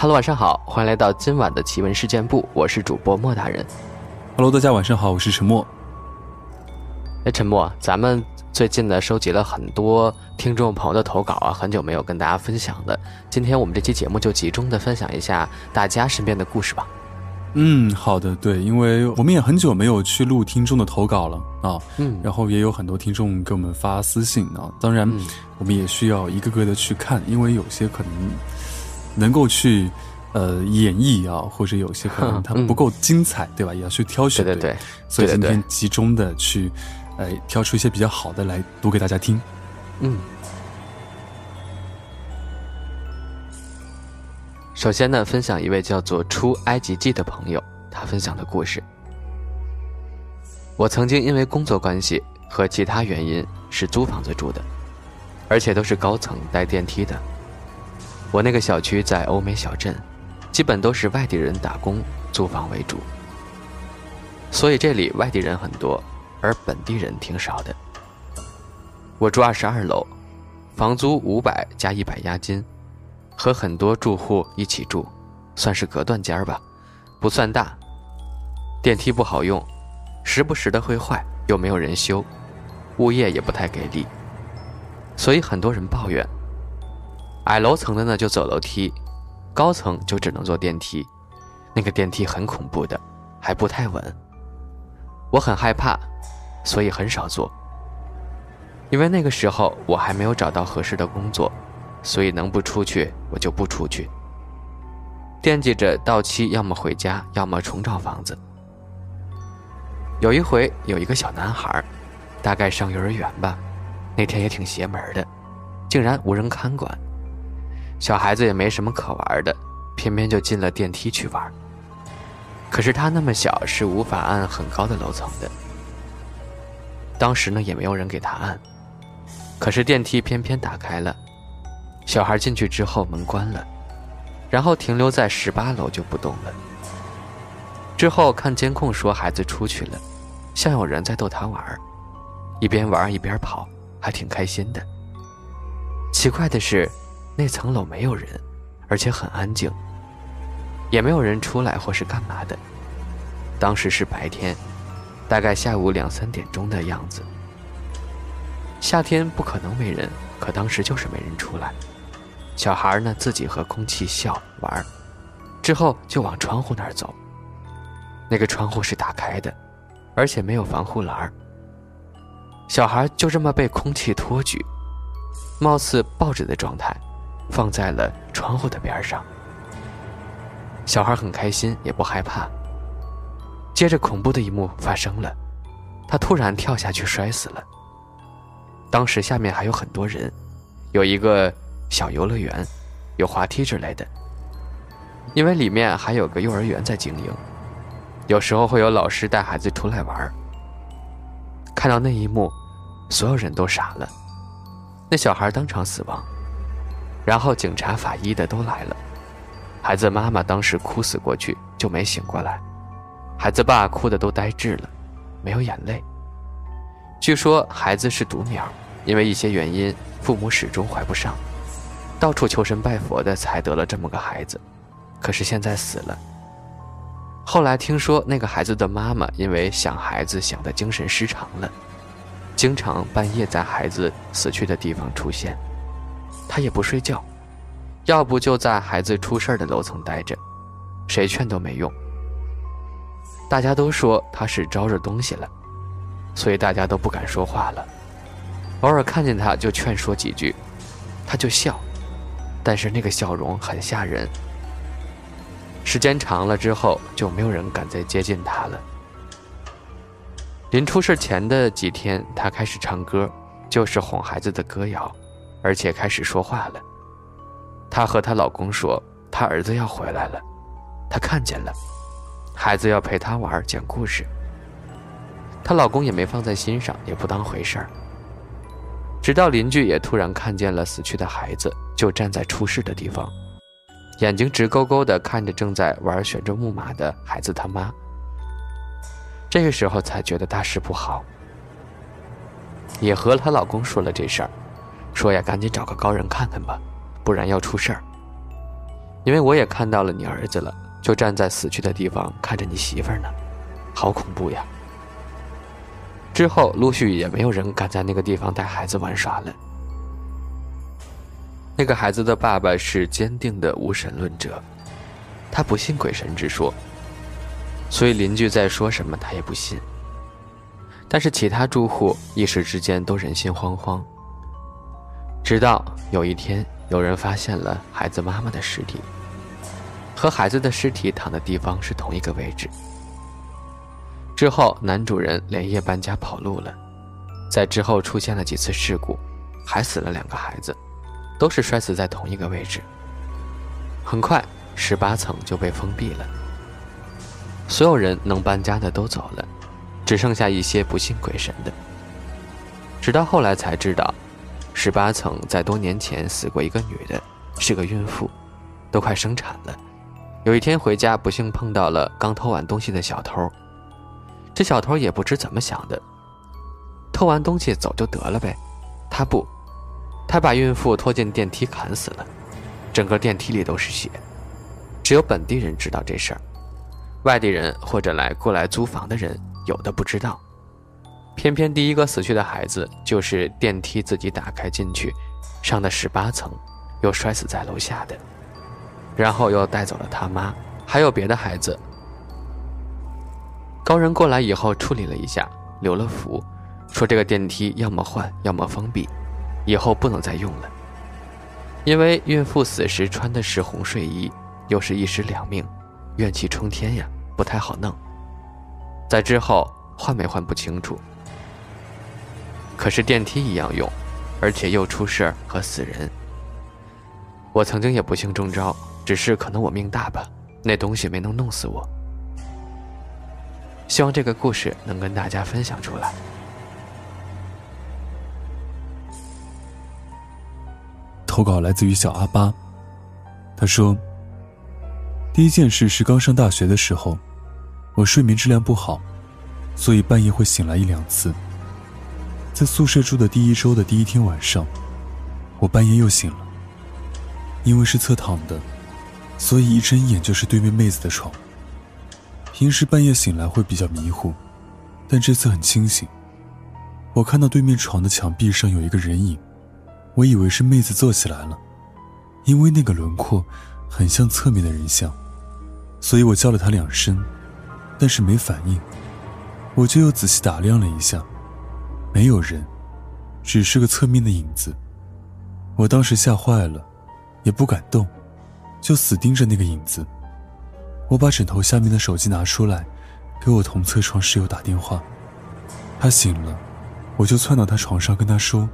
Hello，晚上好，欢迎来到今晚的奇闻事件部，我是主播莫大人。Hello，大家晚上好，我是陈默。哎，陈默，咱们最近呢收集了很多听众朋友的投稿啊，很久没有跟大家分享了。今天我们这期节目就集中的分享一下大家身边的故事吧。嗯，好的，对，因为我们也很久没有去录听众的投稿了啊，嗯，然后也有很多听众给我们发私信啊，当然我们也需要一个个的去看，因为有些可能。能够去，呃，演绎啊，或者有些可能它不够精彩，对吧？也要去挑选，对对对。所以今天集中的去，呃，挑出一些比较好的来读给大家听。嗯。首先呢，分享一位叫做“出埃及记”的朋友，他分享的故事。我曾经因为工作关系和其他原因是租房子住的，而且都是高层带电梯的。我那个小区在欧美小镇，基本都是外地人打工租房为主，所以这里外地人很多，而本地人挺少的。我住二十二楼，房租五百加一百押金，和很多住户一起住，算是隔断间吧，不算大。电梯不好用，时不时的会坏，又没有人修，物业也不太给力，所以很多人抱怨。矮楼层的呢就走楼梯，高层就只能坐电梯。那个电梯很恐怖的，还不太稳。我很害怕，所以很少坐。因为那个时候我还没有找到合适的工作，所以能不出去我就不出去。惦记着到期要么回家，要么重找房子。有一回有一个小男孩，大概上幼儿园吧，那天也挺邪门的，竟然无人看管。小孩子也没什么可玩的，偏偏就进了电梯去玩。可是他那么小，是无法按很高的楼层的。当时呢，也没有人给他按。可是电梯偏偏打开了，小孩进去之后门关了，然后停留在十八楼就不动了。之后看监控说孩子出去了，像有人在逗他玩，一边玩一边跑，还挺开心的。奇怪的是。那层楼没有人，而且很安静，也没有人出来或是干嘛的。当时是白天，大概下午两三点钟的样子。夏天不可能没人，可当时就是没人出来。小孩呢自己和空气笑玩，之后就往窗户那儿走。那个窗户是打开的，而且没有防护栏。小孩就这么被空气托举，貌似抱着的状态。放在了窗户的边上。小孩很开心，也不害怕。接着，恐怖的一幕发生了，他突然跳下去摔死了。当时下面还有很多人，有一个小游乐园，有滑梯之类的。因为里面还有个幼儿园在经营，有时候会有老师带孩子出来玩。看到那一幕，所有人都傻了。那小孩当场死亡。然后警察、法医的都来了，孩子妈妈当时哭死过去就没醒过来，孩子爸哭的都呆滞了，没有眼泪。据说孩子是独苗，因为一些原因，父母始终怀不上，到处求神拜佛的才得了这么个孩子，可是现在死了。后来听说那个孩子的妈妈因为想孩子想的精神失常了，经常半夜在孩子死去的地方出现。他也不睡觉，要不就在孩子出事的楼层待着，谁劝都没用。大家都说他是招惹东西了，所以大家都不敢说话了。偶尔看见他就劝说几句，他就笑，但是那个笑容很吓人。时间长了之后，就没有人敢再接近他了。临出事前的几天，他开始唱歌，就是哄孩子的歌谣。而且开始说话了。她和她老公说，她儿子要回来了，她看见了，孩子要陪她玩，讲故事。她老公也没放在心上，也不当回事儿。直到邻居也突然看见了死去的孩子，就站在出事的地方，眼睛直勾勾地看着正在玩旋转木马的孩子他妈。这个时候才觉得大事不好，也和她老公说了这事儿。说呀，赶紧找个高人看看吧，不然要出事儿。因为我也看到了你儿子了，就站在死去的地方看着你媳妇儿呢，好恐怖呀。之后陆续也没有人敢在那个地方带孩子玩耍了。那个孩子的爸爸是坚定的无神论者，他不信鬼神之说，所以邻居在说什么他也不信。但是其他住户一时之间都人心惶惶。直到有一天，有人发现了孩子妈妈的尸体，和孩子的尸体躺的地方是同一个位置。之后，男主人连夜搬家跑路了，在之后出现了几次事故，还死了两个孩子，都是摔死在同一个位置。很快，十八层就被封闭了，所有人能搬家的都走了。只剩下一些不信鬼神的，直到后来才知道，十八层在多年前死过一个女的，是个孕妇，都快生产了。有一天回家，不幸碰到了刚偷完东西的小偷。这小偷也不知怎么想的，偷完东西走就得了呗。他不，他把孕妇拖进电梯砍死了，整个电梯里都是血。只有本地人知道这事儿，外地人或者来过来租房的人。有的不知道，偏偏第一个死去的孩子就是电梯自己打开进去，上的十八层，又摔死在楼下的，然后又带走了他妈，还有别的孩子。高人过来以后处理了一下，留了符，说这个电梯要么换，要么封闭，以后不能再用了。因为孕妇死时穿的是红睡衣，又是一尸两命，怨气冲天呀，不太好弄。在之后换没换不清楚，可是电梯一样用，而且又出事儿和死人。我曾经也不幸中招，只是可能我命大吧，那东西没能弄死我。希望这个故事能跟大家分享出来。投稿来自于小阿巴，他说：“第一件事是刚上大学的时候。”我睡眠质量不好，所以半夜会醒来一两次。在宿舍住的第一周的第一天晚上，我半夜又醒了。因为是侧躺的，所以一睁眼就是对面妹子的床。平时半夜醒来会比较迷糊，但这次很清醒。我看到对面床的墙壁上有一个人影，我以为是妹子坐起来了，因为那个轮廓很像侧面的人像，所以我叫了她两声。但是没反应，我就又仔细打量了一下，没有人，只是个侧面的影子。我当时吓坏了，也不敢动，就死盯着那个影子。我把枕头下面的手机拿出来，给我同侧床室友打电话。他醒了，我就窜到他床上跟他说，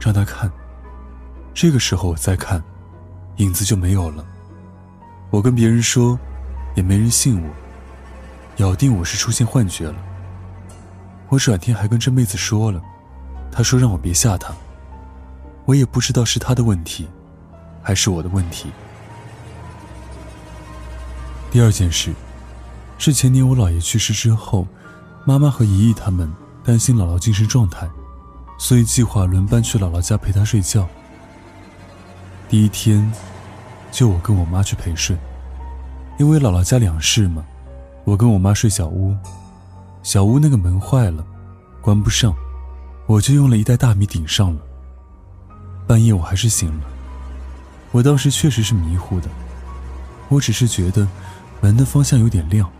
让他看。这个时候我再看，影子就没有了。我跟别人说，也没人信我。咬定我是出现幻觉了。我转天还跟这妹子说了，她说让我别吓她。我也不知道是她的问题，还是我的问题。第二件事，是前年我姥爷去世之后，妈妈和姨姨他们担心姥姥精神状态，所以计划轮班去姥姥家陪她睡觉。第一天，就我跟我妈去陪睡，因为姥姥家两室嘛。我跟我妈睡小屋，小屋那个门坏了，关不上，我就用了一袋大米顶上了。半夜我还是醒了，我当时确实是迷糊的，我只是觉得门的方向有点亮，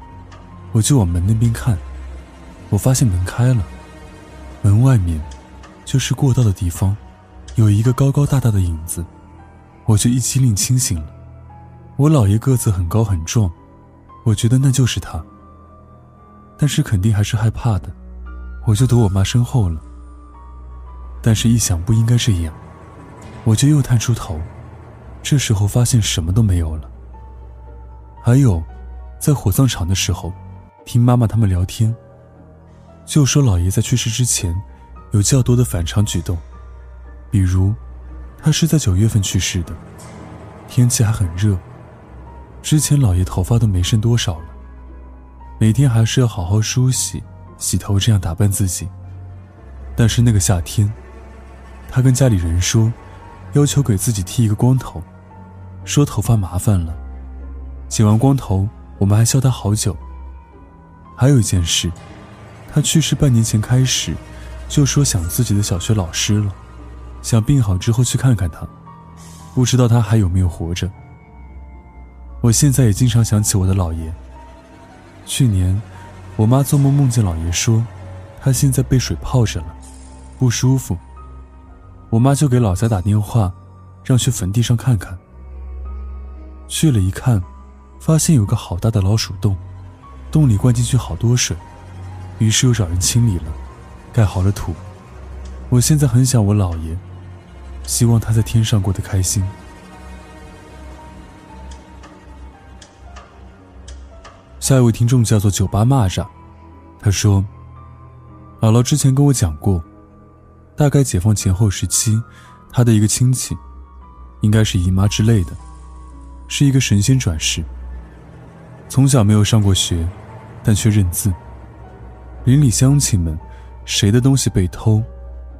我就往门那边看，我发现门开了，门外面就是过道的地方，有一个高高大大的影子，我就一激灵清醒了。我姥爷个子很高很壮。我觉得那就是他，但是肯定还是害怕的，我就躲我妈身后了。但是，一想不应该这样，我就又探出头，这时候发现什么都没有了。还有，在火葬场的时候，听妈妈他们聊天，就说老爷在去世之前有较多的反常举动，比如，他是在九月份去世的，天气还很热。之前老爷头发都没剩多少了，每天还是要好好梳洗、洗头，这样打扮自己。但是那个夏天，他跟家里人说，要求给自己剃一个光头，说头发麻烦了，剪完光头，我们还笑他好久。还有一件事，他去世半年前开始，就说想自己的小学老师了，想病好之后去看看他，不知道他还有没有活着。我现在也经常想起我的姥爷。去年，我妈做梦梦见姥爷说，他现在被水泡着了，不舒服。我妈就给老家打电话，让去坟地上看看。去了一看，发现有个好大的老鼠洞，洞里灌进去好多水，于是又找人清理了，盖好了土。我现在很想我姥爷，希望他在天上过得开心。下一位听众叫做酒吧蚂蚱，他说：“姥姥之前跟我讲过。”大概解放前后时期，他的一个亲戚，应该是姨妈之类的，是一个神仙转世。从小没有上过学，但却认字。邻里乡亲们，谁的东西被偷，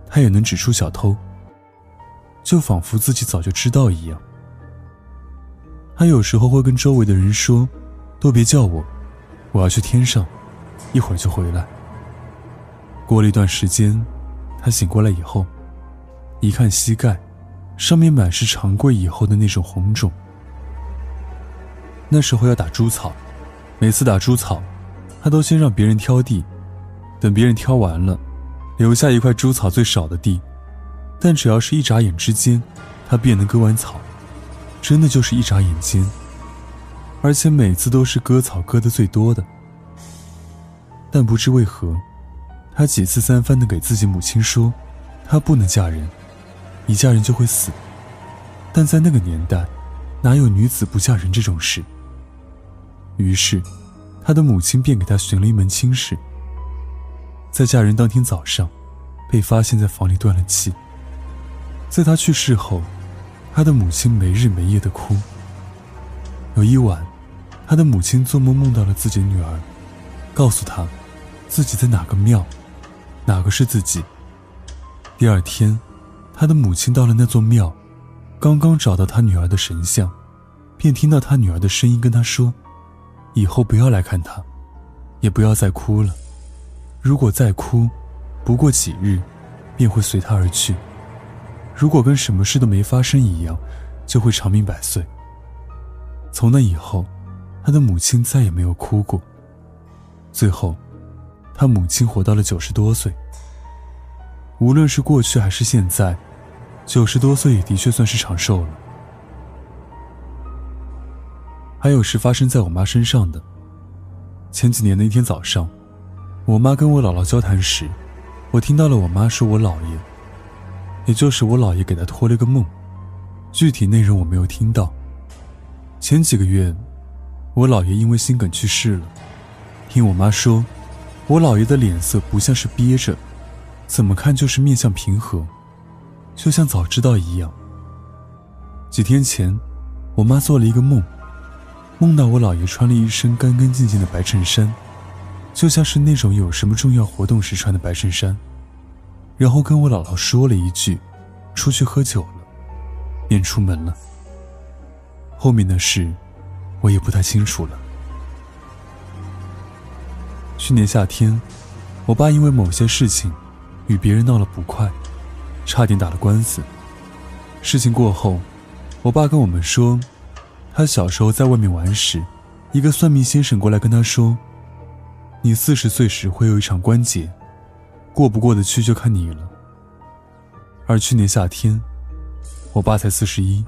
他也能指出小偷，就仿佛自己早就知道一样。他有时候会跟周围的人说：“都别叫我，我要去天上，一会儿就回来。”过了一段时间。他醒过来以后，一看膝盖，上面满是长跪以后的那种红肿。那时候要打猪草，每次打猪草，他都先让别人挑地，等别人挑完了，留下一块猪草最少的地，但只要是一眨眼之间，他便能割完草，真的就是一眨眼间，而且每次都是割草割的最多的。但不知为何。他几次三番的给自己母亲说，她不能嫁人，一嫁人就会死。但在那个年代，哪有女子不嫁人这种事？于是，他的母亲便给他寻了一门亲事。在嫁人当天早上，被发现在房里断了气。在他去世后，他的母亲没日没夜的哭。有一晚，他的母亲做梦梦到了自己女儿，告诉他，自己在哪个庙。哪个是自己？第二天，他的母亲到了那座庙，刚刚找到他女儿的神像，便听到他女儿的声音跟他说：“以后不要来看他，也不要再哭了。如果再哭，不过几日，便会随他而去；如果跟什么事都没发生一样，就会长命百岁。”从那以后，他的母亲再也没有哭过。最后。他母亲活到了九十多岁。无论是过去还是现在，九十多岁也的确算是长寿了。还有是发生在我妈身上的。前几年的一天早上，我妈跟我姥姥交谈时，我听到了我妈说我姥爷，也就是我姥爷给她托了个梦，具体内容我没有听到。前几个月，我姥爷因为心梗去世了，听我妈说。我姥爷的脸色不像是憋着，怎么看就是面相平和，就像早知道一样。几天前，我妈做了一个梦，梦到我姥爷穿了一身干干净净的白衬衫，就像是那种有什么重要活动时穿的白衬衫，然后跟我姥姥说了一句：“出去喝酒了”，便出门了。后面的事，我也不太清楚了。去年夏天，我爸因为某些事情与别人闹了不快，差点打了官司。事情过后，我爸跟我们说，他小时候在外面玩时，一个算命先生过来跟他说：“你四十岁时会有一场关节，过不过得去就看你了。”而去年夏天，我爸才四十一，